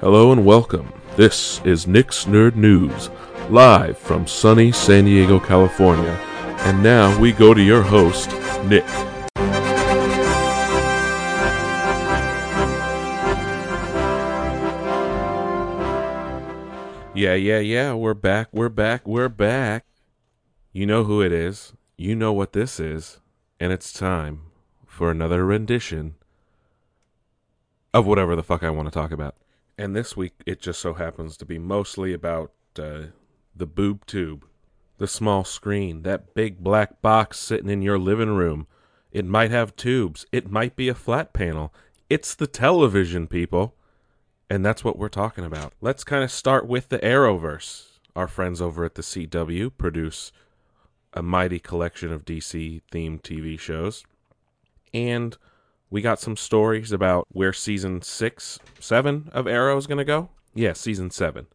Hello and welcome. This is Nick's Nerd News, live from sunny San Diego, California. And now we go to your host, Nick. Yeah, yeah, yeah, we're back, we're back, we're back. You know who it is, you know what this is, and it's time for another rendition of whatever the fuck I want to talk about. And this week, it just so happens to be mostly about uh, the boob tube, the small screen, that big black box sitting in your living room. It might have tubes, it might be a flat panel. It's the television, people. And that's what we're talking about. Let's kind of start with the Arrowverse. Our friends over at the CW produce a mighty collection of DC themed TV shows. And we got some stories about where season six, seven of Arrow is going to go. Yeah, season seven.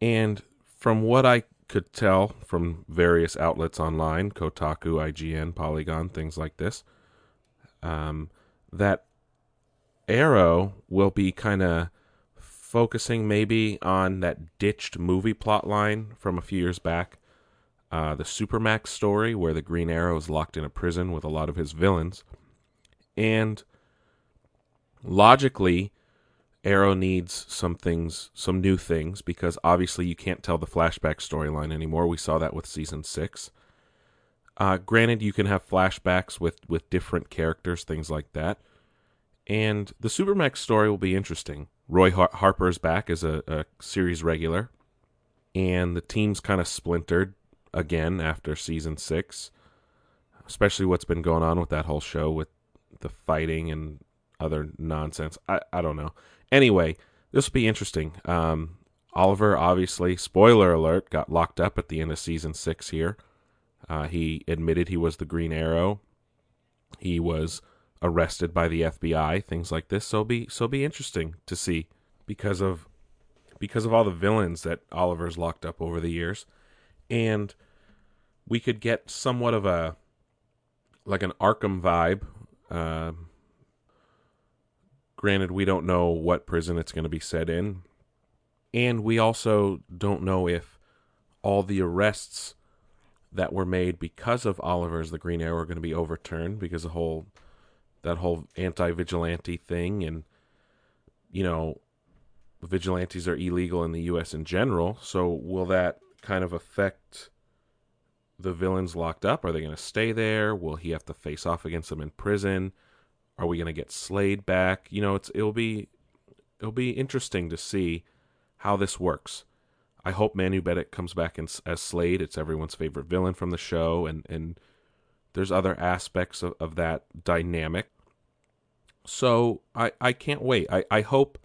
And from what I could tell from various outlets online, Kotaku, IGN, Polygon, things like this, um, that Arrow will be kind of focusing maybe on that ditched movie plot line from a few years back. Uh, the Supermax story, where the Green Arrow is locked in a prison with a lot of his villains. And logically, Arrow needs some things, some new things, because obviously you can't tell the flashback storyline anymore. We saw that with season six. Uh, granted, you can have flashbacks with, with different characters, things like that. And the Supermax story will be interesting. Roy Har- Harper's back as a, a series regular, and the team's kind of splintered again after season six, especially what's been going on with that whole show with the fighting and other nonsense. I, I don't know. Anyway, this will be interesting. Um, Oliver, obviously, spoiler alert, got locked up at the end of season six here. Uh, he admitted he was the Green Arrow. He was arrested by the FBI, things like this. So be so be interesting to see because of because of all the villains that Oliver's locked up over the years, and we could get somewhat of a like an Arkham vibe. Uh, granted, we don't know what prison it's going to be set in, and we also don't know if all the arrests that were made because of Oliver's the Green Arrow are going to be overturned because the whole that whole anti-vigilante thing and you know vigilantes are illegal in the US in general. So will that kind of affect the villains locked up? Are they going to stay there? Will he have to face off against them in prison? Are we going to get Slade back? You know it's it'll be it'll be interesting to see how this works. I hope Manu Bennett comes back in, as Slade. It's everyone's favorite villain from the show and and there's other aspects of, of that dynamic. So I, I can't wait. I, I hope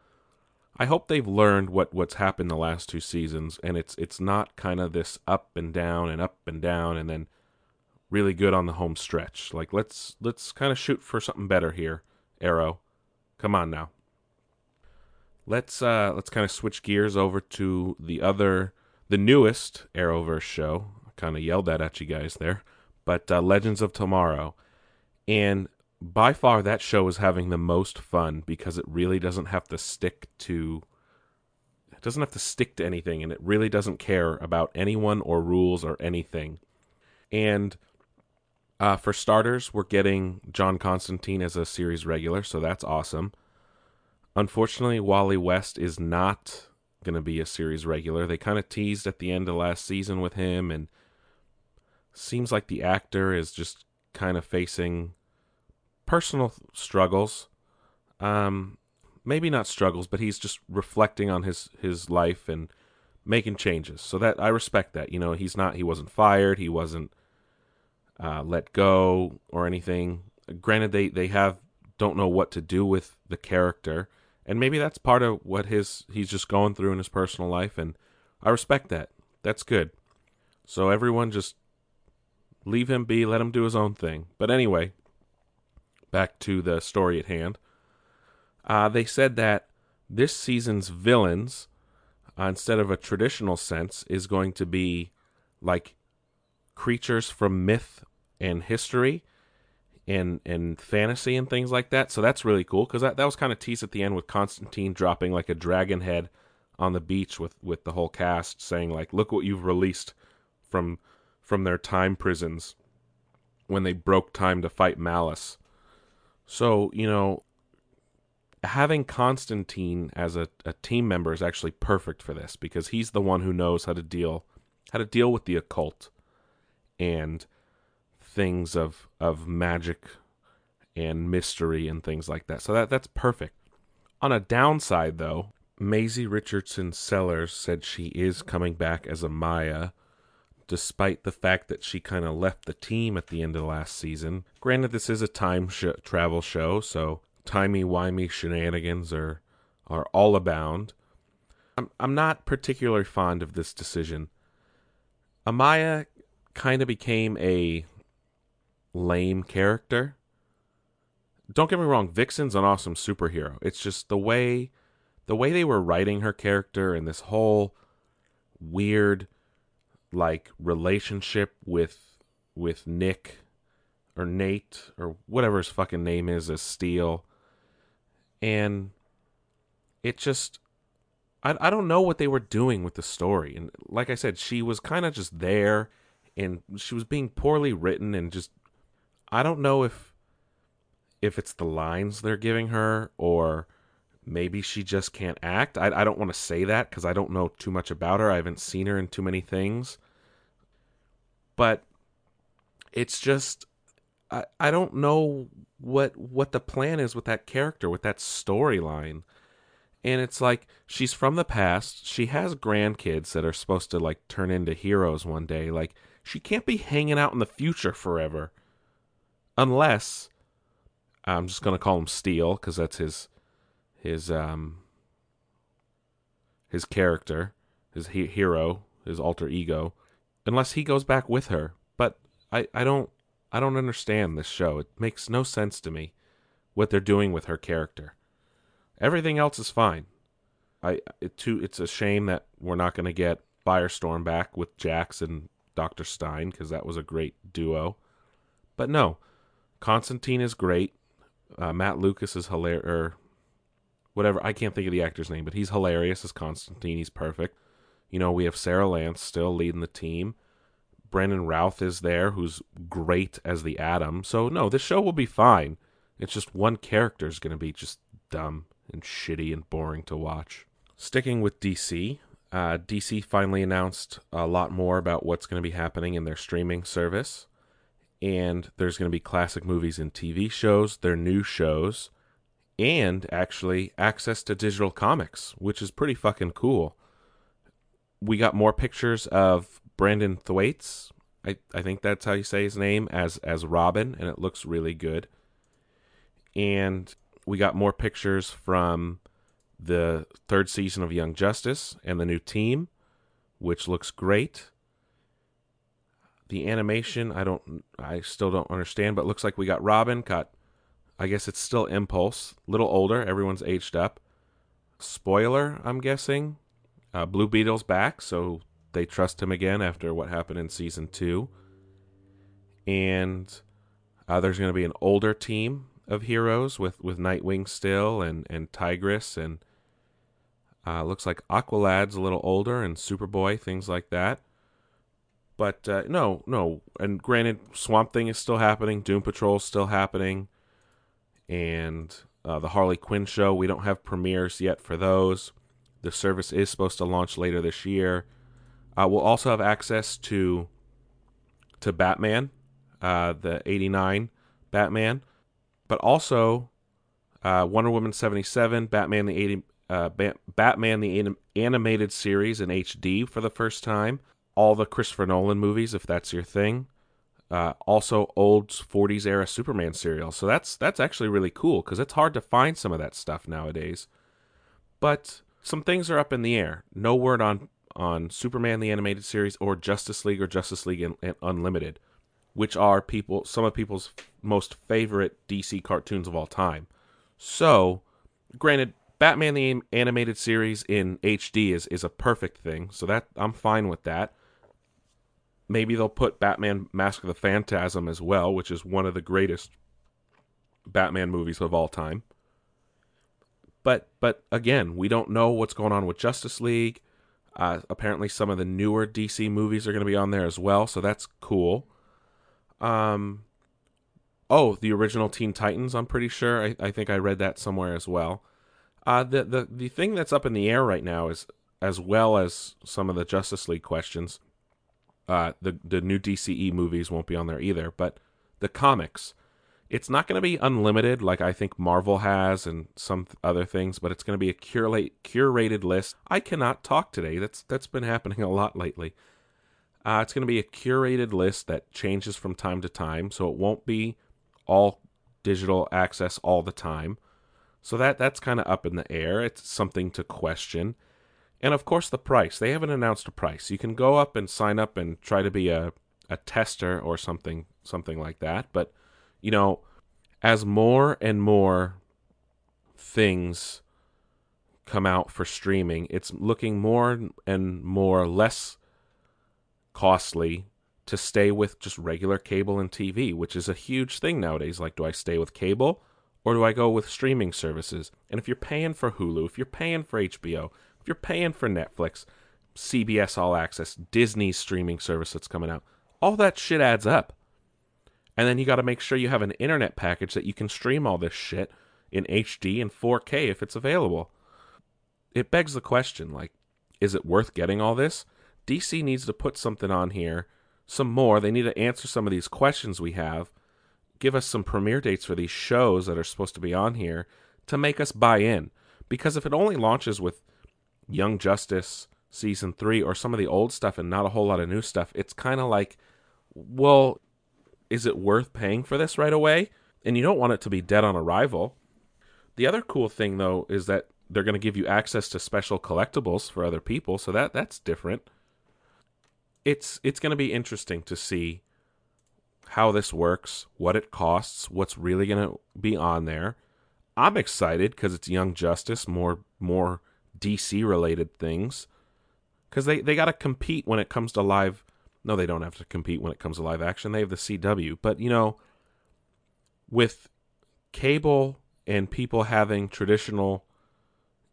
I hope they've learned what, what's happened the last two seasons and it's it's not kind of this up and down and up and down and then really good on the home stretch. Like let's let's kind of shoot for something better here, Arrow. Come on now. Let's uh let's kind of switch gears over to the other the newest Arrowverse show. I kind of yelled that at you guys there, but uh, Legends of Tomorrow. And by far that show is having the most fun because it really doesn't have to stick to it doesn't have to stick to anything and it really doesn't care about anyone or rules or anything. And uh, for starters we're getting john constantine as a series regular so that's awesome. Unfortunately wally west is not going to be a series regular. They kind of teased at the end of last season with him and seems like the actor is just kind of facing personal struggles. Um, maybe not struggles, but he's just reflecting on his his life and making changes. So that I respect that. You know, he's not he wasn't fired, he wasn't uh, let go or anything. Granted, they they have don't know what to do with the character, and maybe that's part of what his he's just going through in his personal life, and I respect that. That's good. So everyone just leave him be, let him do his own thing. But anyway, back to the story at hand. Uh, they said that this season's villains, uh, instead of a traditional sense, is going to be like creatures from myth and history. and and fantasy and things like that. So that's really cool because that, that was kind of teased at the end with Constantine dropping like a dragon head on the beach with with the whole cast saying like, "Look what you've released from from their time prisons when they broke time to fight Malice." So you know, having Constantine as a, a team member is actually perfect for this because he's the one who knows how to deal how to deal with the occult and things of of magic and mystery and things like that. So that that's perfect. On a downside though, Maisie Richardson Sellers said she is coming back as Amaya despite the fact that she kind of left the team at the end of last season. Granted this is a time sh- travel show, so timey-wimey shenanigans are are all abound. I'm I'm not particularly fond of this decision. Amaya kind of became a lame character. Don't get me wrong, Vixen's an awesome superhero. It's just the way the way they were writing her character and this whole weird like relationship with with Nick or Nate or whatever his fucking name is as Steel. And it just I I don't know what they were doing with the story. And like I said, she was kind of just there and she was being poorly written and just I don't know if if it's the lines they're giving her or maybe she just can't act. I, I don't want to say that because I don't know too much about her. I haven't seen her in too many things. But it's just I, I don't know what what the plan is with that character, with that storyline. And it's like she's from the past. She has grandkids that are supposed to like turn into heroes one day. Like she can't be hanging out in the future forever unless I'm just gonna call him Steel because that's his his um his character, his he- hero, his alter ego. Unless he goes back with her, but I I don't I don't understand this show. It makes no sense to me what they're doing with her character. Everything else is fine. I it too it's a shame that we're not going to get Firestorm back with Jax and Dr. Stein because that was a great duo. But no, Constantine is great. Uh, Matt Lucas is hilarious. Whatever. I can't think of the actor's name, but he's hilarious as Constantine. He's perfect. You know, we have Sarah Lance still leading the team. Brandon Routh is there, who's great as the Atom. So, no, this show will be fine. It's just one character is going to be just dumb and shitty and boring to watch. Sticking with DC, uh, DC finally announced a lot more about what's going to be happening in their streaming service and there's going to be classic movies and TV shows, their new shows, and actually access to digital comics, which is pretty fucking cool. We got more pictures of Brenton Thwaites. I, I think that's how you say his name as as Robin, and it looks really good. And we got more pictures from the third season of Young Justice and the new team, which looks great the animation i don't i still don't understand but looks like we got robin got i guess it's still impulse little older everyone's aged up spoiler i'm guessing uh, blue beetle's back so they trust him again after what happened in season two and uh, there's going to be an older team of heroes with with nightwing still and and tigress and uh, looks like aqualad's a little older and superboy things like that but uh, no, no. And granted, Swamp Thing is still happening. Doom Patrol is still happening. And uh, the Harley Quinn show, we don't have premieres yet for those. The service is supposed to launch later this year. Uh, we'll also have access to to Batman, uh, the '89 Batman, but also uh, Wonder Woman '77, Batman the 80, uh, Batman the animated series in HD for the first time all the Christopher Nolan movies if that's your thing. Uh, also, old '40s era Superman serials. So that's that's actually really cool because it's hard to find some of that stuff nowadays. But some things are up in the air. No word on on Superman the animated series or Justice League or Justice League Unlimited, which are people some of people's most favorite DC cartoons of all time. So, granted, Batman the animated series in HD is is a perfect thing. So that I'm fine with that maybe they'll put Batman Mask of the Phantasm as well, which is one of the greatest Batman movies of all time. But but again, we don't know what's going on with Justice League. Uh, apparently, some of the newer DC movies are going to be on there as well, so that's cool. Um, oh, the original Teen Titans. I'm pretty sure. I, I think I read that somewhere as well. Uh, the the the thing that's up in the air right now is, as well as some of the Justice League questions. Uh, the the new DCE movies won't be on there either, but the comics. It's not going to be unlimited like I think Marvel has and some other things, but it's going to be a curate, curated list. I cannot talk today. That's that's been happening a lot lately. Uh, it's going to be a curated list that changes from time to time, so it won't be all digital access all the time. So that that's kind of up in the air. It's something to question. And of course the price. They haven't announced a price. You can go up and sign up and try to be a, a tester or something something like that. But you know, as more and more things come out for streaming, it's looking more and more less costly to stay with just regular cable and TV, which is a huge thing nowadays. Like, do I stay with cable or do I go with streaming services? And if you're paying for Hulu, if you're paying for HBO, you're paying for Netflix, CBS All Access, Disney streaming service that's coming out, all that shit adds up. And then you got to make sure you have an internet package that you can stream all this shit in HD and 4K if it's available. It begs the question like, is it worth getting all this? DC needs to put something on here, some more. They need to answer some of these questions we have, give us some premiere dates for these shows that are supposed to be on here to make us buy in. Because if it only launches with Young Justice season three or some of the old stuff and not a whole lot of new stuff, it's kind of like, well, is it worth paying for this right away? And you don't want it to be dead on arrival. The other cool thing though is that they're going to give you access to special collectibles for other people, so that that's different. It's it's going to be interesting to see how this works, what it costs, what's really going to be on there. I'm excited cuz it's Young Justice, more more DC related things cuz they they got to compete when it comes to live no, they don't have to compete when it comes to live action. They have the CW. But, you know, with cable and people having traditional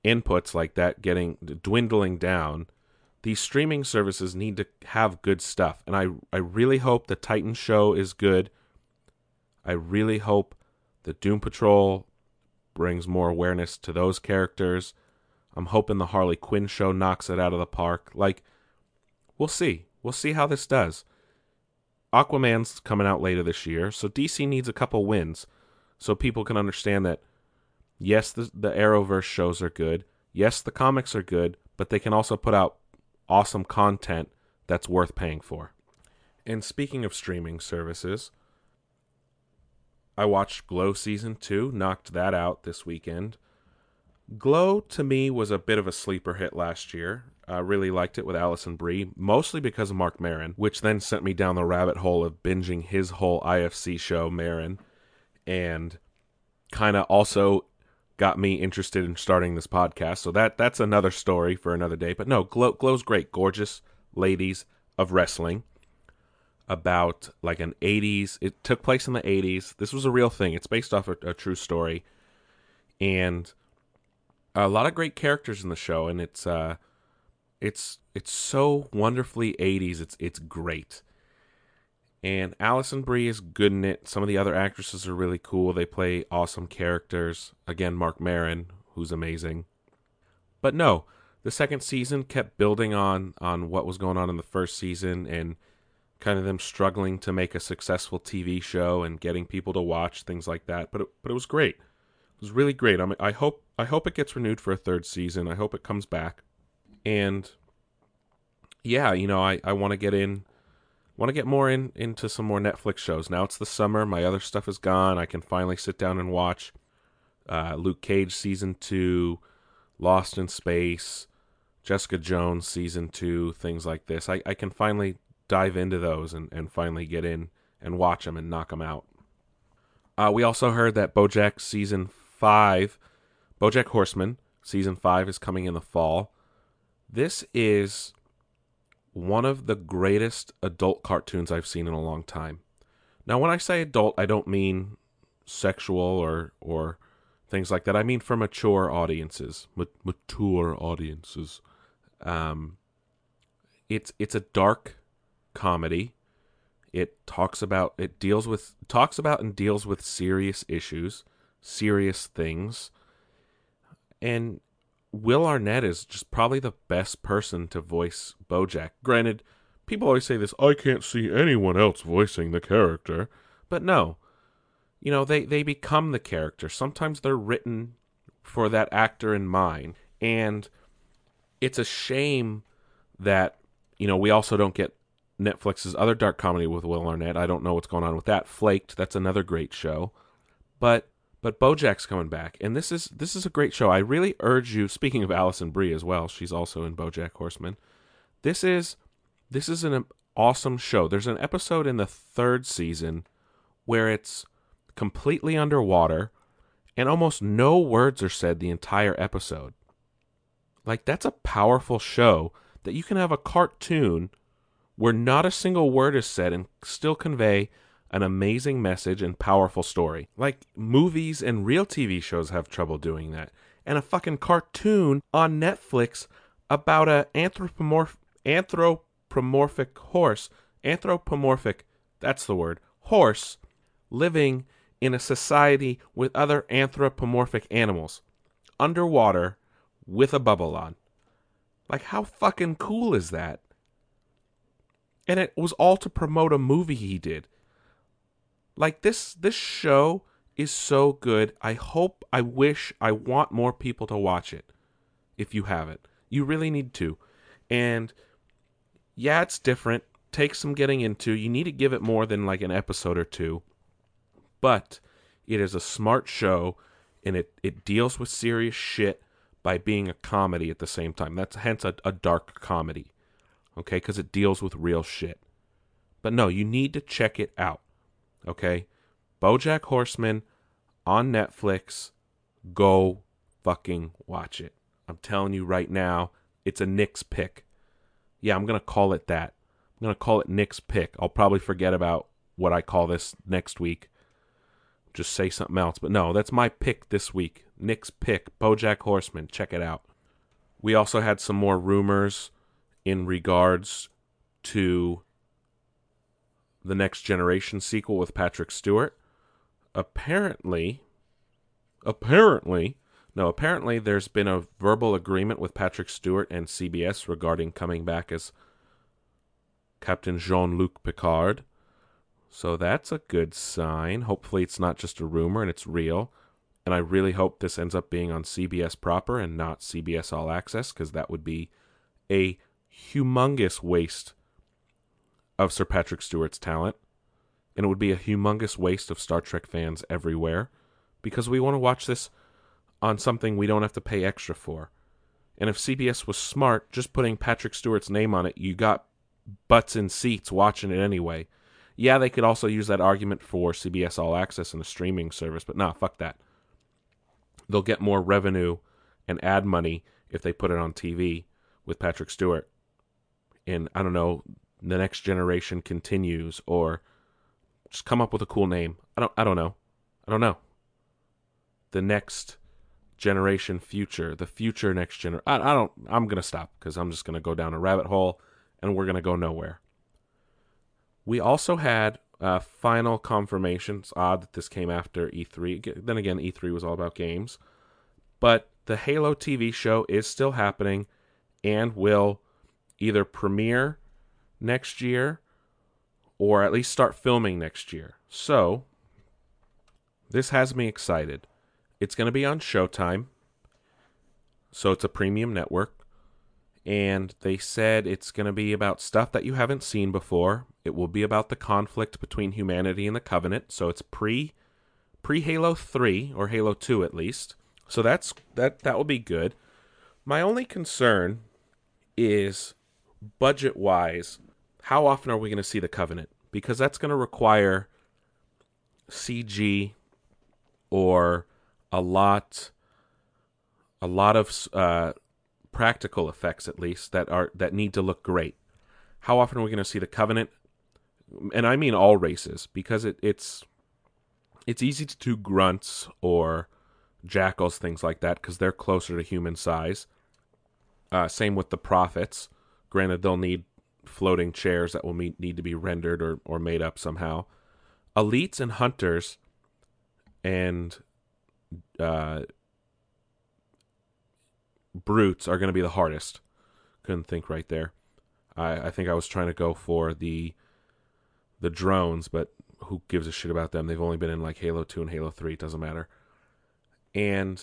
inputs like that getting dwindling down, these streaming services need to have good stuff. And I, I really hope the Titan show is good. I really hope the Doom Patrol brings more awareness to those characters. I'm hoping the Harley Quinn show knocks it out of the park. Like, we'll see. We'll see how this does. Aquaman's coming out later this year, so DC needs a couple wins so people can understand that yes, the, the Arrowverse shows are good. Yes, the comics are good, but they can also put out awesome content that's worth paying for. And speaking of streaming services, I watched Glow Season 2, knocked that out this weekend. Glow to me was a bit of a sleeper hit last year. I really liked it with Alison Brie, mostly because of Marc Maron, which then sent me down the rabbit hole of binging his whole IFC show, Maron, and kind of also got me interested in starting this podcast. So that that's another story for another day. But no, Glow, Glow's great, gorgeous ladies of wrestling about like an 80s. It took place in the 80s. This was a real thing. It's based off a, a true story, and a lot of great characters in the show, and it's uh it's it's so wonderfully 80s. It's it's great. And Alison Brie is good in it. Some of the other actresses are really cool. They play awesome characters. Again, Marc Maron, who's amazing. But no, the second season kept building on on what was going on in the first season and kind of them struggling to make a successful TV show and getting people to watch things like that. But it, but it was great. It was really great. I mean, I hope I hope it gets renewed for a third season. I hope it comes back and yeah, you know, I, I want to get in, want to get more in into some more Netflix shows. Now it's the summer, my other stuff is gone. I can finally sit down and watch uh, Luke Cage season two, Lost in Space, Jessica Jones season two, things like this. I, I can finally dive into those and, and finally get in and watch them and knock them out. Uh, we also heard that BoJack season five, BoJack Horseman season five is coming in the fall. This is one of the greatest adult cartoons I've seen in a long time. Now, when I say adult, I don't mean sexual or or things like that. I mean for mature audiences, Ma- mature audiences. Um, it's it's a dark comedy. It talks about it deals with talks about and deals with serious issues, serious things. And Will Arnett is just probably the best person to voice Bojack. Granted, people always say this, I can't see anyone else voicing the character. But no. You know, they, they become the character. Sometimes they're written for that actor in mind. And it's a shame that, you know, we also don't get Netflix's other dark comedy with Will Arnett. I don't know what's going on with that. Flaked, that's another great show. But but BoJack's coming back, and this is this is a great show. I really urge you. Speaking of Alison Brie as well, she's also in BoJack Horseman. This is this is an awesome show. There's an episode in the third season where it's completely underwater, and almost no words are said the entire episode. Like that's a powerful show that you can have a cartoon where not a single word is said and still convey an amazing message and powerful story. Like movies and real TV shows have trouble doing that. And a fucking cartoon on Netflix about a anthropomorph anthropomorphic horse, anthropomorphic, that's the word, horse living in a society with other anthropomorphic animals underwater with a bubble on. Like how fucking cool is that? And it was all to promote a movie he did. Like this this show is so good. I hope, I wish, I want more people to watch it. If you haven't, you really need to. And yeah, it's different. Takes some getting into. You need to give it more than like an episode or two. But it is a smart show and it, it deals with serious shit by being a comedy at the same time. That's hence a, a dark comedy. Okay, because it deals with real shit. But no, you need to check it out. Okay? Bojack Horseman on Netflix. Go fucking watch it. I'm telling you right now, it's a Nick's pick. Yeah, I'm going to call it that. I'm going to call it Nick's pick. I'll probably forget about what I call this next week. Just say something else. But no, that's my pick this week. Nick's pick, Bojack Horseman. Check it out. We also had some more rumors in regards to the Next Generation sequel with Patrick Stewart. Apparently, apparently, no, apparently there's been a verbal agreement with Patrick Stewart and CBS regarding coming back as Captain Jean Luc Picard. So that's a good sign. Hopefully, it's not just a rumor and it's real. And I really hope this ends up being on CBS proper and not CBS All Access because that would be a humongous waste of Sir Patrick Stewart's talent, and it would be a humongous waste of Star Trek fans everywhere because we want to watch this on something we don't have to pay extra for. And if CBS was smart, just putting Patrick Stewart's name on it, you got butts in seats watching it anyway. Yeah, they could also use that argument for CBS All Access and a streaming service, but nah, fuck that. They'll get more revenue and ad money if they put it on TV with Patrick Stewart. And I don't know, the next generation continues or just come up with a cool name. I don't I don't know. I don't know. The next generation future, the future next gener I, I don't I'm going to stop cuz I'm just going to go down a rabbit hole and we're going to go nowhere. We also had uh, final confirmation. It's odd that this came after E3. Then again, E3 was all about games. But the Halo TV show is still happening and will either premiere next year or at least start filming next year. So, this has me excited. It's going to be on Showtime. So, it's a premium network. And they said it's going to be about stuff that you haven't seen before. It will be about the conflict between humanity and the Covenant. So, it's pre pre Halo 3 or Halo 2 at least. So that's that that will be good. My only concern is budget wise how often are we going to see the covenant? Because that's going to require CG or a lot a lot of uh, practical effects at least that are that need to look great. How often are we going to see the covenant? And I mean all races because it, it's it's easy to do grunts or jackals, things like that, because they're closer to human size. Uh, same with the prophets. Granted, they'll need floating chairs that will meet, need to be rendered or, or made up somehow. Elites and hunters and uh, brutes are going to be the hardest. Couldn't think right there. I, I think I was trying to go for the the drones, but who gives a shit about them? They've only been in like Halo 2 and Halo 3. It doesn't matter. And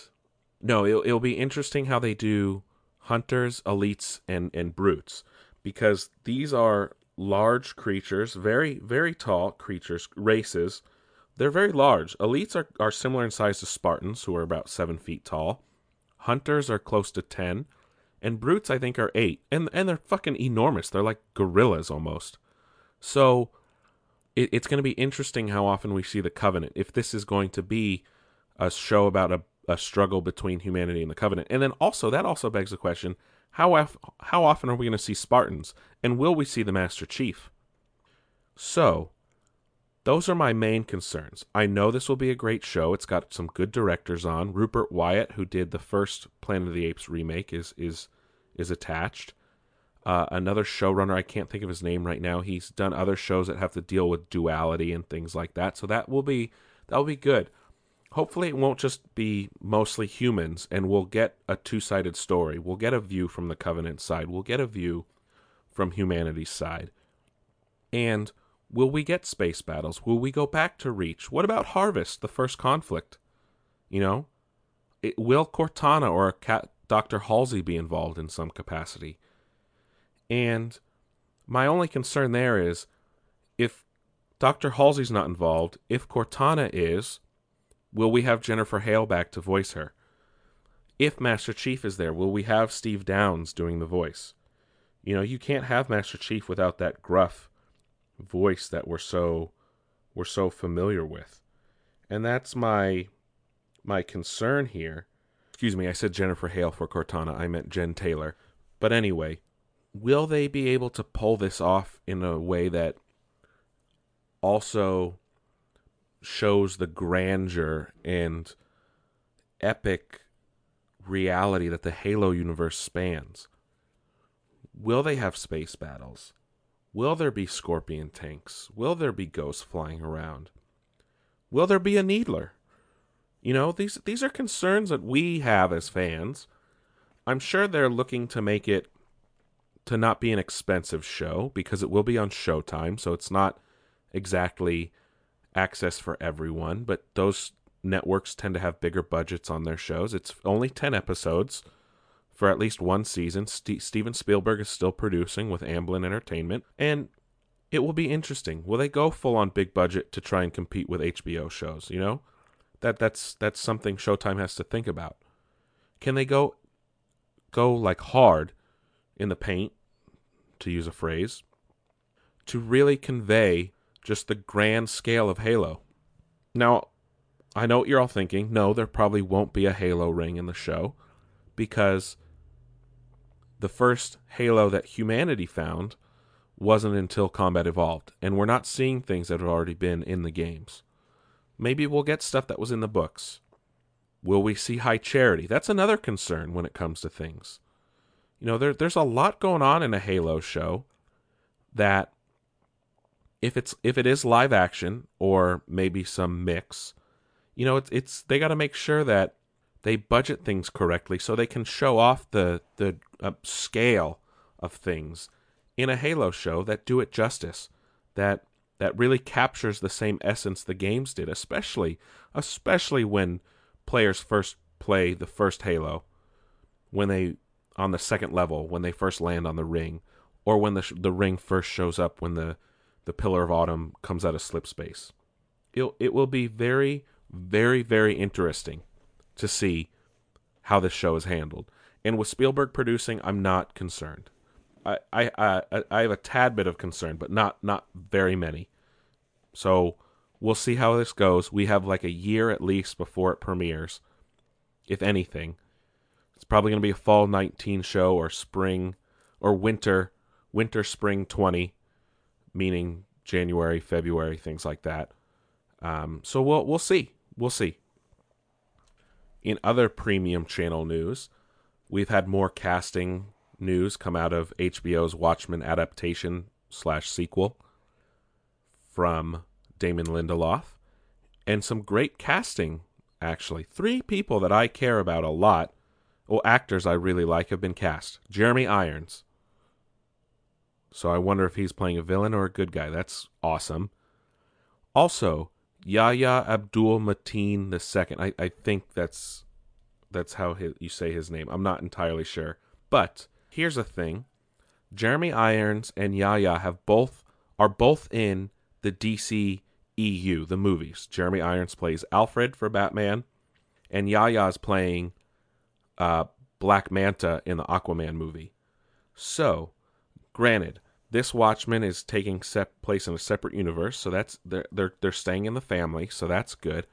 no, it'll, it'll be interesting how they do hunters, elites, and, and brutes because these are large creatures, very, very tall creatures, races. They're very large. Elites are, are similar in size to Spartans, who are about seven feet tall. Hunters are close to 10. And brutes, I think, are eight. And, and they're fucking enormous. They're like gorillas almost. So it, it's going to be interesting how often we see the Covenant. If this is going to be a show about a, a struggle between humanity and the Covenant, and then also that also begs the question: how af- how often are we going to see Spartans, and will we see the Master Chief? So, those are my main concerns. I know this will be a great show. It's got some good directors on. Rupert Wyatt, who did the first Planet of the Apes remake, is is is attached. Uh, another showrunner, I can't think of his name right now. He's done other shows that have to deal with duality and things like that. So that will be that will be good. Hopefully, it won't just be mostly humans, and we'll get a two-sided story. We'll get a view from the Covenant side. We'll get a view from humanity's side. And will we get space battles? Will we go back to Reach? What about Harvest, the first conflict? You know, it, will Cortana or Dr. Halsey be involved in some capacity? And my only concern there is if Dr. Halsey's not involved, if Cortana is, will we have Jennifer Hale back to voice her? If Master Chief is there, will we have Steve Downes doing the voice? You know, you can't have Master Chief without that gruff voice that we're so we're so familiar with. And that's my my concern here. Excuse me, I said Jennifer Hale for Cortana. I meant Jen Taylor. But anyway, will they be able to pull this off in a way that also shows the grandeur and epic reality that the Halo universe spans? Will they have space battles? Will there be scorpion tanks? Will there be ghosts flying around? Will there be a needler? You know, these these are concerns that we have as fans. I'm sure they're looking to make it to not be an expensive show because it will be on Showtime, so it's not exactly access for everyone, but those networks tend to have bigger budgets on their shows. It's only 10 episodes for at least one season. St- Steven Spielberg is still producing with Amblin Entertainment, and it will be interesting. Will they go full on big budget to try and compete with HBO shows, you know? That that's that's something Showtime has to think about. Can they go go like hard in the paint, to use a phrase, to really convey just the grand scale of Halo. Now, I know what you're all thinking. No, there probably won't be a Halo ring in the show because the first Halo that humanity found wasn't until Combat Evolved, and we're not seeing things that have already been in the games. Maybe we'll get stuff that was in the books. Will we see high charity? That's another concern when it comes to things. You know, there, there's a lot going on in a Halo show that if it's if it is live action or maybe some mix, you know, it's it's they got to make sure that they budget things correctly so they can show off the the uh, scale of things in a Halo show that do it justice, that that really captures the same essence the games did, especially especially when players first play the first Halo, when they on the second level when they first land on the ring, or when the the ring first shows up when the the Pillar of Autumn comes out of slip space. It it will be very very very interesting to see how this show is handled. And with Spielberg producing, I'm not concerned. I I I, I have a tad bit of concern, but not not very many. So we'll see how this goes. We have like a year at least before it premieres, if anything. It's probably going to be a fall 19 show or spring or winter, winter spring 20, meaning January, February, things like that. Um, so we'll we'll see. We'll see. In other premium channel news, we've had more casting news come out of HBO's Watchmen adaptation slash sequel from Damon Lindelof, and some great casting. Actually, three people that I care about a lot, or actors I really like, have been cast. Jeremy Irons. So I wonder if he's playing a villain or a good guy. That's awesome. Also, Yahya Abdul Mateen II. I, I think that's that's how his, you say his name. I'm not entirely sure. But here's a thing. Jeremy Irons and Yahya have both are both in the DC EU, the movies. Jeremy Irons plays Alfred for Batman, and Yahya is playing uh, Black Manta in the Aquaman movie. So, granted, this Watchmen is taking sep- place in a separate universe, so that's they're they're they're staying in the family, so that's good.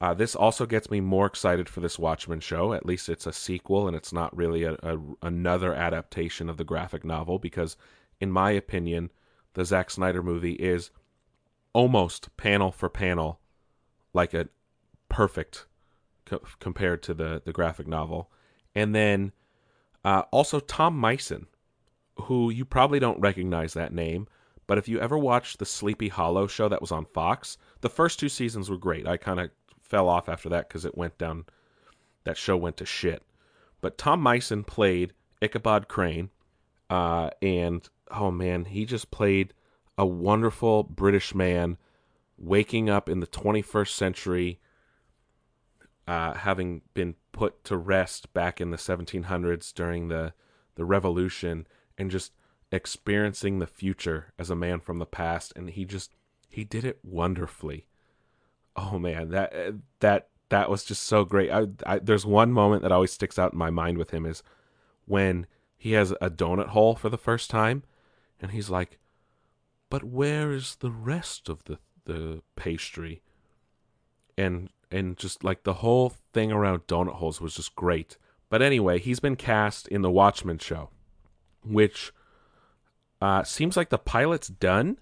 Uh, this also gets me more excited for this Watchmen show. At least it's a sequel and it's not really a, a another adaptation of the graphic novel because, in my opinion, the Zack Snyder movie is almost panel for panel like a perfect co- compared to the the graphic novel. And then uh, also Tom Mison who you probably don't recognize that name, but if you ever watched the Sleepy Hollow show that was on Fox, the first two seasons were great. I kind of fell off after that because it went down, that show went to shit. But Tom Mison played Ichabod Crane, uh, and oh man, he just played a wonderful British man waking up in the 21st century, uh, having been put to rest back in the 1700s during the, the Revolution and just experiencing the future as a man from the past and he just he did it wonderfully. Oh man that that that was just so great. I, I, there's one moment that always sticks out in my mind with him is when he has a donut hole for the first time and he's like but where is the rest of the the pastry? And and just like the whole thing around donut holes was just great. But anyway he's been cast in the watchmen show which uh, seems like the pilot's done,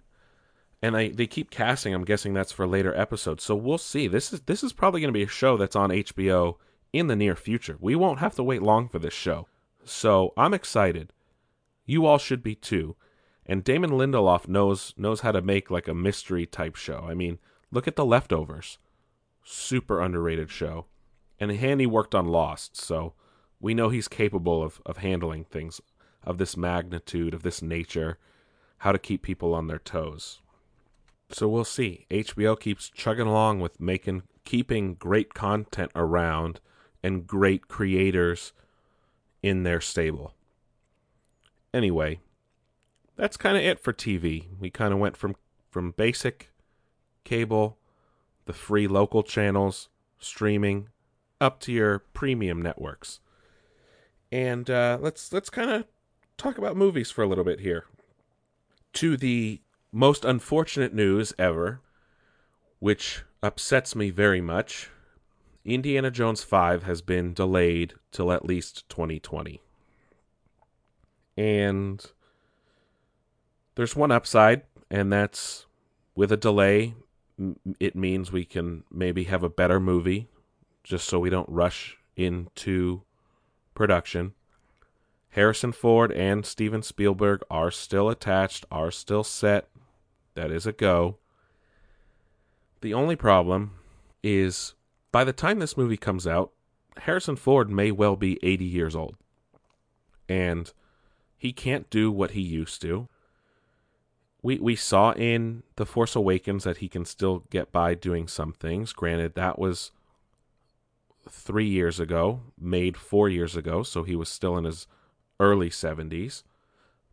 and they they keep casting. I'm guessing that's for later episodes. So we'll see. This is this is probably going to be a show that's on HBO in the near future. We won't have to wait long for this show. So I'm excited. You all should be too. And Damon Lindelof knows knows how to make like a mystery type show. I mean, look at The Leftovers. Super underrated show. And Handy worked on Lost, so we know he's capable of, of handling things of this magnitude, of this nature, how to keep people on their toes. So we'll see. HBO keeps chugging along with making keeping great content around and great creators in their stable. Anyway, that's kind of it for TV. We kind of went from from basic cable, the free local channels, streaming, up to your premium networks. And uh, let's let's kind of talk about movies for a little bit here. To the most unfortunate news ever, which upsets me very much. Indiana Jones 5 has been delayed till at least 2020. And there's one upside, and that's with a delay, it means we can maybe have a better movie just so we don't rush into production. Harrison Ford and Steven Spielberg are still attached, are still set. That is a go. The only problem is by the time this movie comes out, Harrison Ford may well be 80 years old. And he can't do what he used to. We we saw in The Force Awakens that he can still get by doing some things. Granted, that was 3 years ago, made 4 years ago, so he was still in his early 70s.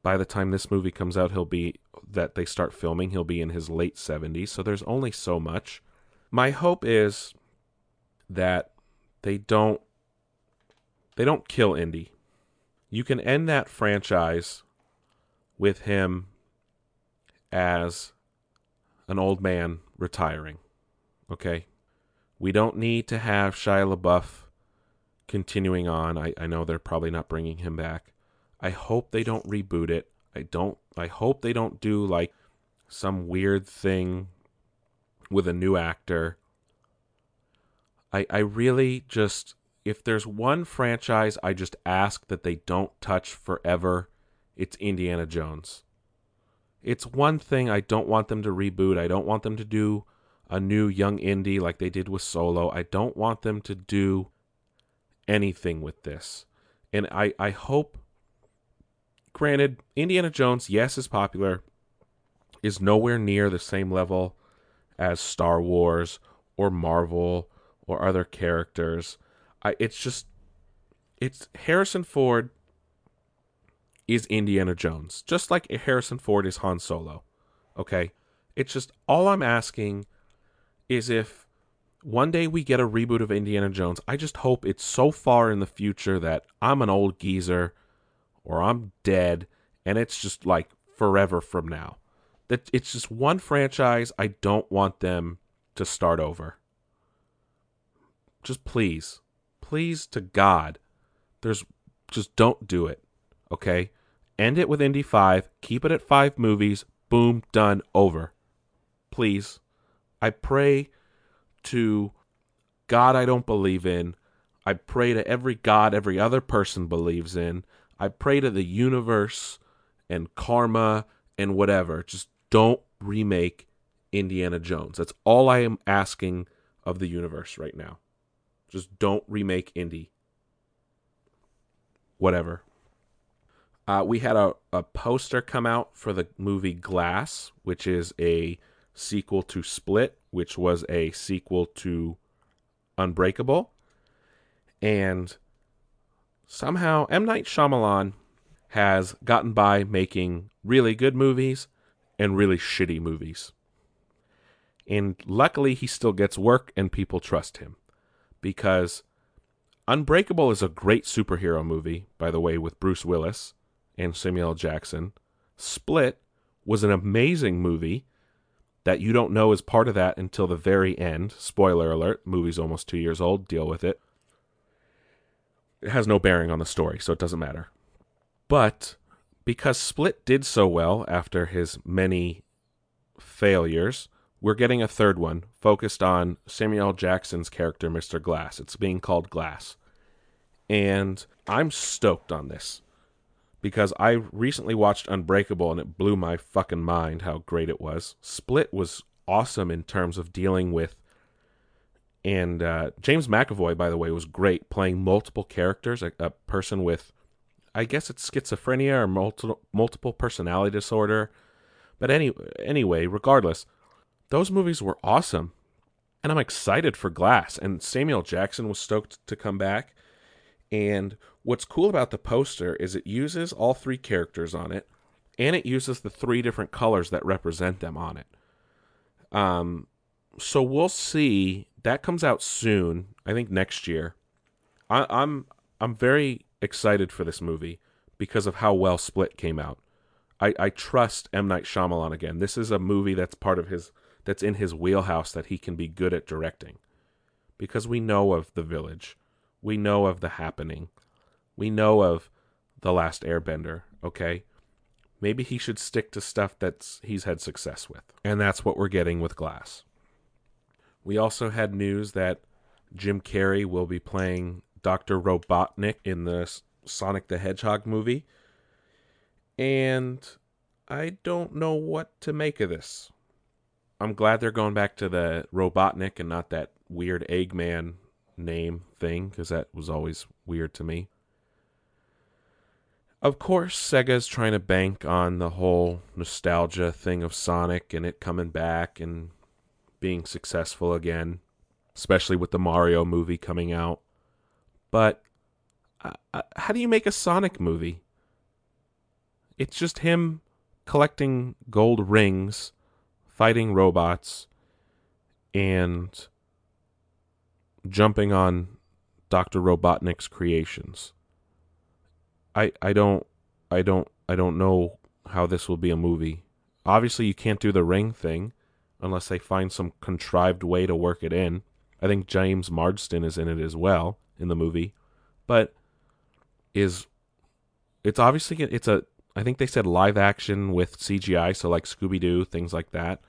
By the time this movie comes out, he'll be that they start filming, he'll be in his late 70s. So there's only so much. My hope is that they don't they don't kill Indy. You can end that franchise with him as an old man retiring. Okay? We don't need to have Shia LaBeouf continuing on. I, I know they're probably not bringing him back. I hope they don't reboot it. I don't I hope they don't do like some weird thing with a new actor. I I really just if there's one franchise I just ask that they don't touch forever, it's Indiana Jones. It's one thing I don't want them to reboot. I don't want them to do a new young Indy like they did with Solo. I don't want them to do anything with this. And I, I hope, granted, Indiana Jones, yes, is popular, is nowhere near the same level as Star Wars or Marvel or other characters. I, it's just, it's Harrison Ford is Indiana Jones, just like Harrison Ford is Han Solo. Okay? It's just all I'm asking is if one day we get a reboot of Indiana Jones, I just hope it's so far in the future that I'm an old geezer or I'm dead and it's just like forever from now. That it's just one franchise I don't want them to start over. Just please, please to God, there's just don't do it. Okay? End it with Indy 5, keep it at 5 movies, boom, done, over. Please. I pray to God I don't believe in. I pray to every God every other person believes in. I pray to the universe and karma and whatever. Just don't remake Indiana Jones. That's all I am asking of the universe right now. Just don't remake Indy. Whatever. Uh, we had a, a poster come out for the movie Glass, which is a sequel to Split, which was a sequel to Unbreakable. And somehow M. Night Shyamalan has gotten by making really good movies and really shitty movies. And luckily, he still gets work and people trust him. Because Unbreakable is a great superhero movie, by the way, with Bruce Willis and Samuel Jackson. Split was an amazing movie that you don't know is part of that until the very end. Spoiler alert, movie's almost two years old, deal with it. It has no bearing on the story, so it doesn't matter. But because Split did so well after his many failures, we're getting a third one focused on Samuel Jackson's character, Mr. Glass. It's being called Glass. And I'm stoked on this because I recently watched Unbreakable and it blew my fucking mind how great it was. Split was awesome in terms of dealing with, and uh, James McAvoy, by the way, was great playing multiple characters, a, a person with, I guess it's schizophrenia or multiple multiple personality disorder. But any anyway, regardless, those movies were awesome, and I'm excited for Glass. And Samuel Jackson was stoked to come back. And what's cool about the poster is it uses all three characters on it, and it uses the three different colors that represent them on it. Um, so we'll see. That comes out soon. I think next year. I, I'm I'm very excited for this movie because of how well Split came out. I, I trust M Night Shyamalan again. This is a movie that's part of his that's in his wheelhouse that he can be good at directing, because we know of The Village, we know of The Happening, we know of The Last Airbender. Okay, maybe he should stick to stuff that's he's had success with, and that's what we're getting with Glass. We also had news that Jim Carrey will be playing Dr. Robotnik in the Sonic the Hedgehog movie. And I don't know what to make of this. I'm glad they're going back to the Robotnik and not that weird Eggman name thing, because that was always weird to me. Of course, Sega's trying to bank on the whole nostalgia thing of Sonic and it coming back and being successful again, especially with the Mario movie coming out. But uh, uh, how do you make a Sonic movie? It's just him collecting gold rings, fighting robots, and jumping on Dr. Robotnik's creations. I I don't I don't I don't know how this will be a movie. Obviously you can't do the ring thing unless they find some contrived way to work it in. I think James Marsden is in it as well in the movie. But is it's obviously it's a I think they said live action with CGI, so like Scooby Doo, things like that.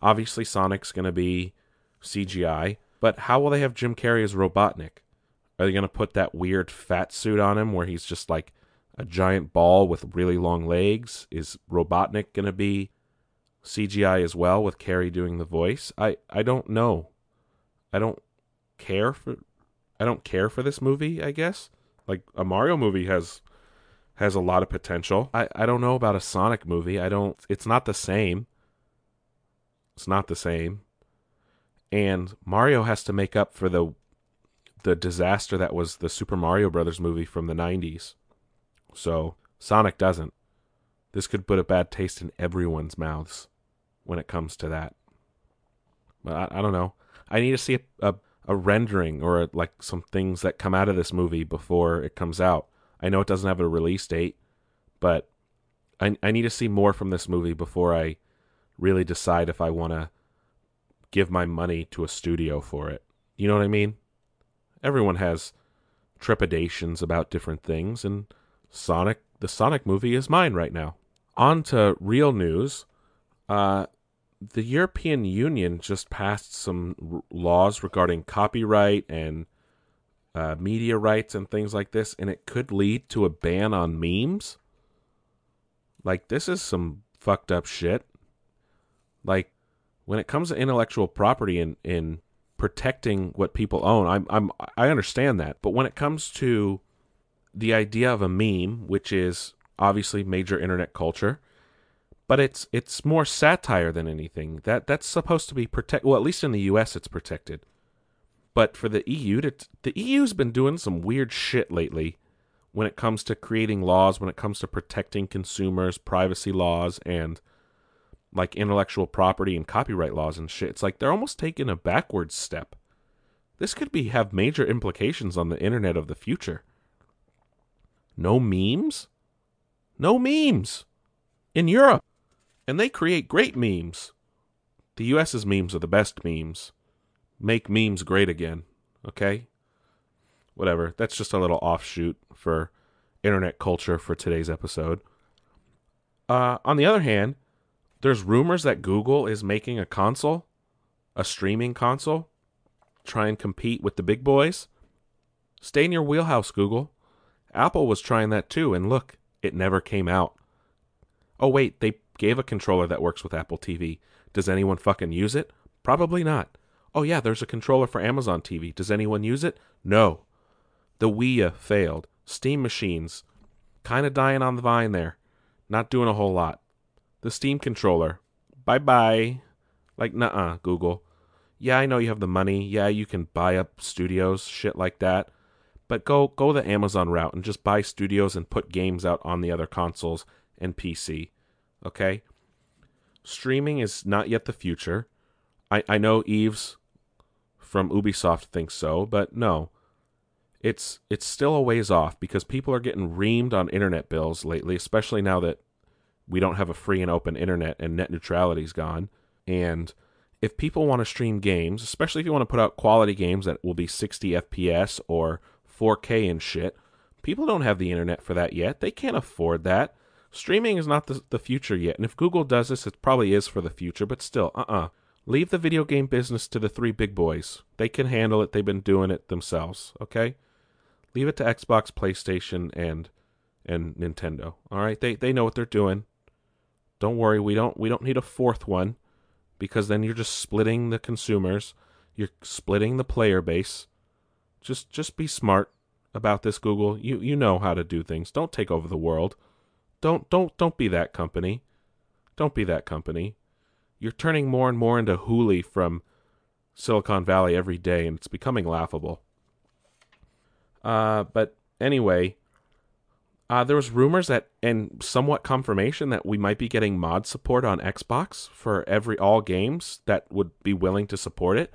Obviously, Sonic's going to be CGI, but how will they have Jim Carrey as Robotnik? Are they going to put that weird fat suit on him where he's just like a giant ball with really long legs? Is Robotnik going to be CGI as well with Carrey doing the voice? I I don't know. I don't care for I don't care for this movie, I guess. Like a Mario movie has has a lot of potential. I I don't know about a Sonic movie. I don't it's not the same. It's not the same. And Mario has to make up for the the disaster that was the Super Mario Brothers movie from the 90s. So, Sonic doesn't. This could put a bad taste in everyone's mouths when it comes to that. But I, I don't know. I need to see a, a, a rendering or a, like some things that come out of this movie before it comes out. I know it doesn't have a release date, but I, I need to see more from this movie before I really decide if I want to give my money to a studio for it. You know what I mean? Everyone has trepidations about different things, and Sonic, the Sonic movie, is mine right now. On to real news. Uh, the European Union just passed some r- laws regarding copyright and uh, media rights and things like this, and it could lead to a ban on memes. Like, this is some fucked up shit. Like, when it comes to intellectual property and in protecting what people own, I'm I'm I understand that. But when it comes to the idea of a meme, which is obviously major internet culture, but it's it's more satire than anything. That that's supposed to be protect. Well, at least in the U.S., it's protected. But for the EU, to, the EU's been doing some weird shit lately when it comes to creating laws, when it comes to protecting consumers, privacy laws, and like intellectual property and copyright laws and shit. It's like they're almost taking a backwards step. This could be have major implications on the internet of the future. No memes? No memes in Europe. And they create great memes. The US's memes are the best memes. Make memes great again. Okay? Whatever. That's just a little offshoot for internet culture for today's episode. Uh, on the other hand, there's rumors that Google is making a console, a streaming console, try and compete with the big boys. Stay in your wheelhouse, Google. Apple was trying that too, and look, it never came out. Oh, wait, they gave a controller that works with Apple TV. Does anyone fucking use it? Probably not. Oh, yeah, there's a controller for Amazon TV. Does anyone use it? No. The Wii failed. Steam machines. Kind of dying on the vine there. Not doing a whole lot the Steam controller. Bye bye. Like, nah, Google. Yeah, I know you have the money. Yeah, you can buy up studios, shit like that. But go go the Amazon route and just buy studios and put games out on the other consoles and PC. Okay? Streaming is not yet the future. I, I know Yves from Ubisoft thinks so, but no. It's it's still a ways off because people are getting reamed on internet bills lately, especially now that we don't have a free and open internet and net neutrality's gone. And if people want to stream games, especially if you want to put out quality games that will be 60 FPS or 4K and shit, people don't have the internet for that yet. They can't afford that. Streaming is not the, the future yet. And if Google does this, it probably is for the future, but still, uh uh-uh. uh. Leave the video game business to the three big boys. They can handle it. They've been doing it themselves, okay? Leave it to Xbox, PlayStation, and and Nintendo. All right? They they know what they're doing. Don't worry, we don't we don't need a fourth one because then you're just splitting the consumers, you're splitting the player base. Just just be smart about this Google. You you know how to do things. Don't take over the world. Don't don't don't be that company. Don't be that company. You're turning more and more into Hooli from Silicon Valley every day and it's becoming laughable. Uh but anyway, uh, there was rumors that and somewhat confirmation that we might be getting mod support on Xbox for every all games that would be willing to support it.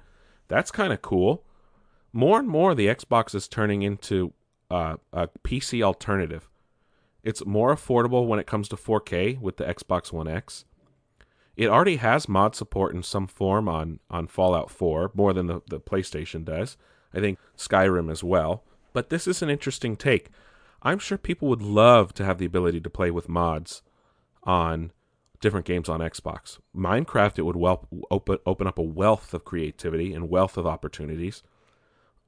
That's kind of cool. More and more, the Xbox is turning into uh, a PC alternative. It's more affordable when it comes to 4K with the Xbox One X. It already has mod support in some form on, on Fallout 4, more than the, the PlayStation does. I think Skyrim as well. But this is an interesting take. I'm sure people would love to have the ability to play with mods on different games on Xbox. Minecraft, it would well open open up a wealth of creativity and wealth of opportunities.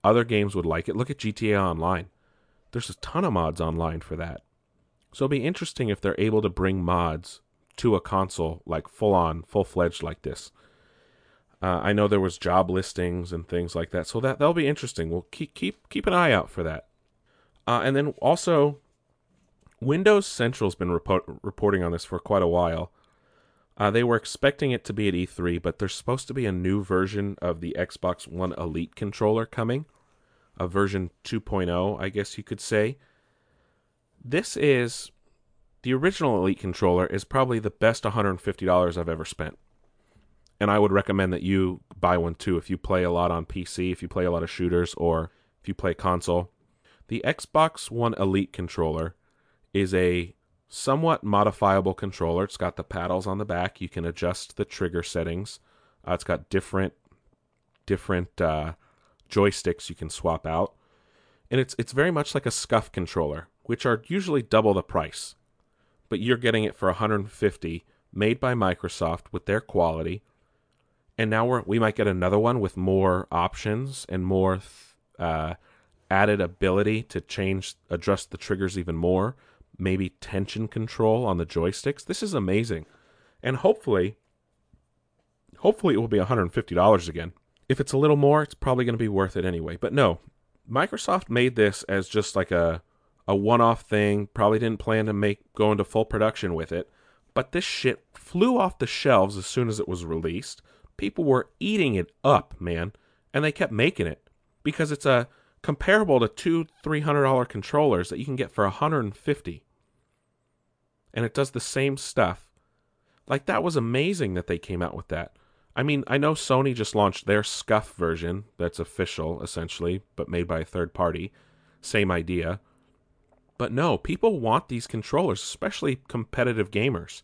Other games would like it. Look at GTA Online. There's a ton of mods online for that. So it'll be interesting if they're able to bring mods to a console like full on, full fledged like this. Uh, I know there was job listings and things like that, so that that'll be interesting. We'll keep keep keep an eye out for that. Uh, and then also, Windows Central's been report, reporting on this for quite a while. Uh, they were expecting it to be at E3, but there's supposed to be a new version of the Xbox One Elite controller coming, a version 2.0, I guess you could say. This is the original Elite controller is probably the best $150 I've ever spent. And I would recommend that you buy one too if you play a lot on PC, if you play a lot of shooters, or if you play console. The Xbox One Elite controller is a somewhat modifiable controller. It's got the paddles on the back. You can adjust the trigger settings. Uh, it's got different different uh, joysticks you can swap out, and it's it's very much like a SCUF controller, which are usually double the price, but you're getting it for 150, made by Microsoft with their quality. And now we're, we might get another one with more options and more uh, added ability to change, adjust the triggers even more maybe tension control on the joysticks. This is amazing. And hopefully, hopefully it will be $150 again. If it's a little more, it's probably going to be worth it anyway. But no, Microsoft made this as just like a a one-off thing. Probably didn't plan to make go into full production with it. But this shit flew off the shelves as soon as it was released. People were eating it up, man, and they kept making it because it's a comparable to two three hundred dollar controllers that you can get for a 150 and it does the same stuff. Like that was amazing that they came out with that. I mean, I know Sony just launched their SCUF version that's official essentially, but made by a third party. Same idea. But no, people want these controllers, especially competitive gamers.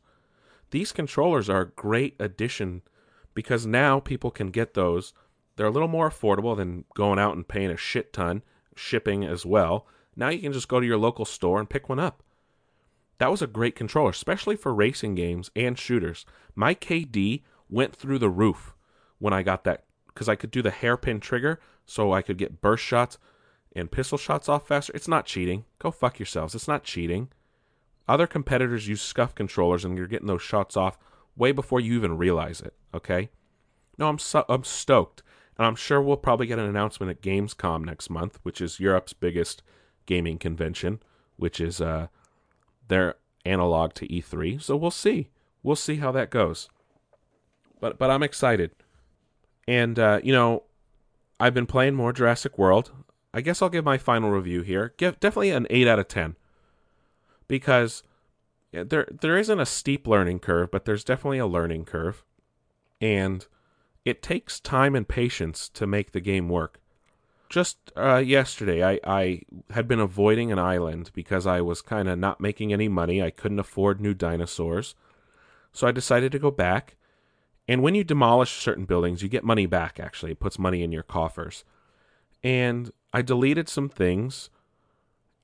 These controllers are a great addition because now people can get those. They're a little more affordable than going out and paying a shit ton, shipping as well. Now you can just go to your local store and pick one up. That was a great controller, especially for racing games and shooters. My KD went through the roof when I got that because I could do the hairpin trigger so I could get burst shots and pistol shots off faster. It's not cheating. Go fuck yourselves. It's not cheating. Other competitors use SCUF controllers and you're getting those shots off way before you even realize it, okay? No, I'm so, I'm stoked. And I'm sure we'll probably get an announcement at Gamescom next month, which is Europe's biggest gaming convention, which is uh their analog to E3. So we'll see. We'll see how that goes. But but I'm excited. And uh, you know, I've been playing more Jurassic World. I guess I'll give my final review here. Give definitely an 8 out of 10. Because there there isn't a steep learning curve, but there's definitely a learning curve. And it takes time and patience to make the game work just uh, yesterday, I, I had been avoiding an island because I was kind of not making any money. I couldn't afford new dinosaurs. So I decided to go back. And when you demolish certain buildings, you get money back, actually. It puts money in your coffers. And I deleted some things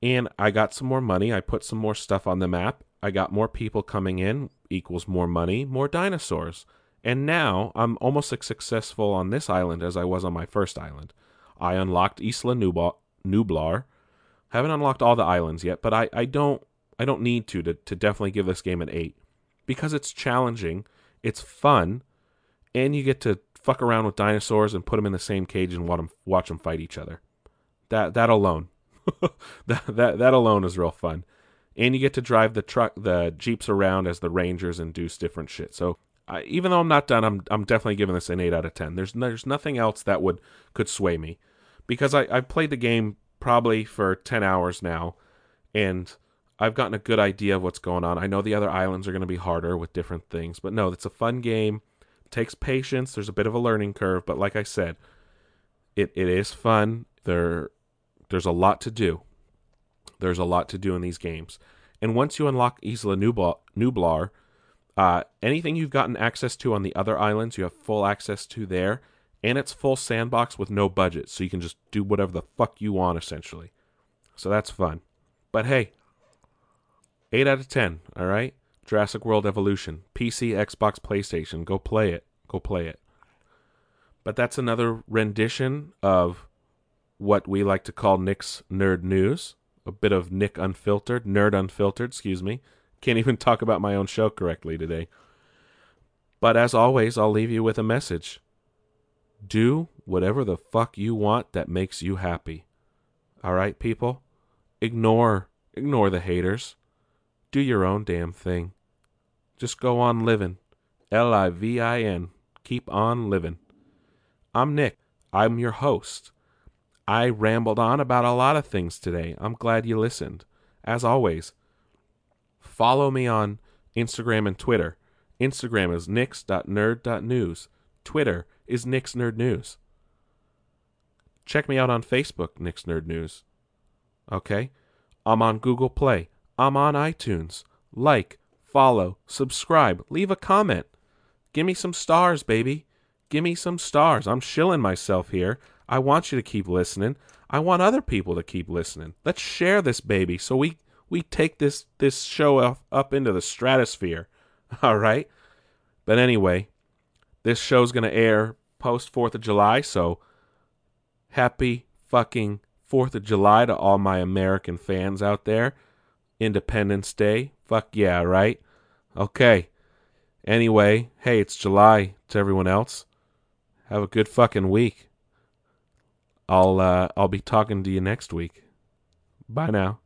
and I got some more money. I put some more stuff on the map. I got more people coming in, equals more money, more dinosaurs. And now I'm almost as successful on this island as I was on my first island. I unlocked Isla Nublar. Haven't unlocked all the islands yet, but I, I don't I don't need to, to to definitely give this game an eight because it's challenging, it's fun, and you get to fuck around with dinosaurs and put them in the same cage and watch them watch them fight each other. That that alone, that that that alone is real fun, and you get to drive the truck the jeeps around as the rangers and do different shit. So I, even though I'm not done, I'm I'm definitely giving this an eight out of ten. There's there's nothing else that would could sway me because I, I've played the game probably for 10 hours now and I've gotten a good idea of what's going on. I know the other islands are going to be harder with different things, but no, it's a fun game. It takes patience. There's a bit of a learning curve, but like I said, it, it is fun. There there's a lot to do. There's a lot to do in these games. And once you unlock Isla Nublar, uh, anything you've gotten access to on the other islands, you have full access to there and it's full sandbox with no budget, so you can just do whatever the fuck you want essentially. So that's fun. But hey, 8 out of 10, all right? Jurassic World Evolution, PC, Xbox, PlayStation. Go play it. Go play it. But that's another rendition of what we like to call Nick's Nerd News. A bit of Nick Unfiltered, Nerd Unfiltered, excuse me. Can't even talk about my own show correctly today. But as always, I'll leave you with a message. Do whatever the fuck you want that makes you happy. All right, people? Ignore ignore the haters. Do your own damn thing. Just go on living. L I V I N. Keep on living. I'm Nick. I'm your host. I rambled on about a lot of things today. I'm glad you listened. As always, follow me on Instagram and Twitter. Instagram is nix.nerd.news. Twitter is nixnerdnews. Check me out on Facebook, Nick's Nerd News. Okay? I'm on Google Play. I'm on iTunes. Like, follow, subscribe, leave a comment. Give me some stars, baby. Give me some stars. I'm shilling myself here. I want you to keep listening. I want other people to keep listening. Let's share this baby so we we take this this show up, up into the stratosphere. All right? But anyway, this show's going to air post 4th of July, so happy fucking 4th of July to all my American fans out there. Independence Day. Fuck yeah, right? Okay. Anyway, hey, it's July to everyone else. Have a good fucking week. I'll uh, I'll be talking to you next week. Bye now.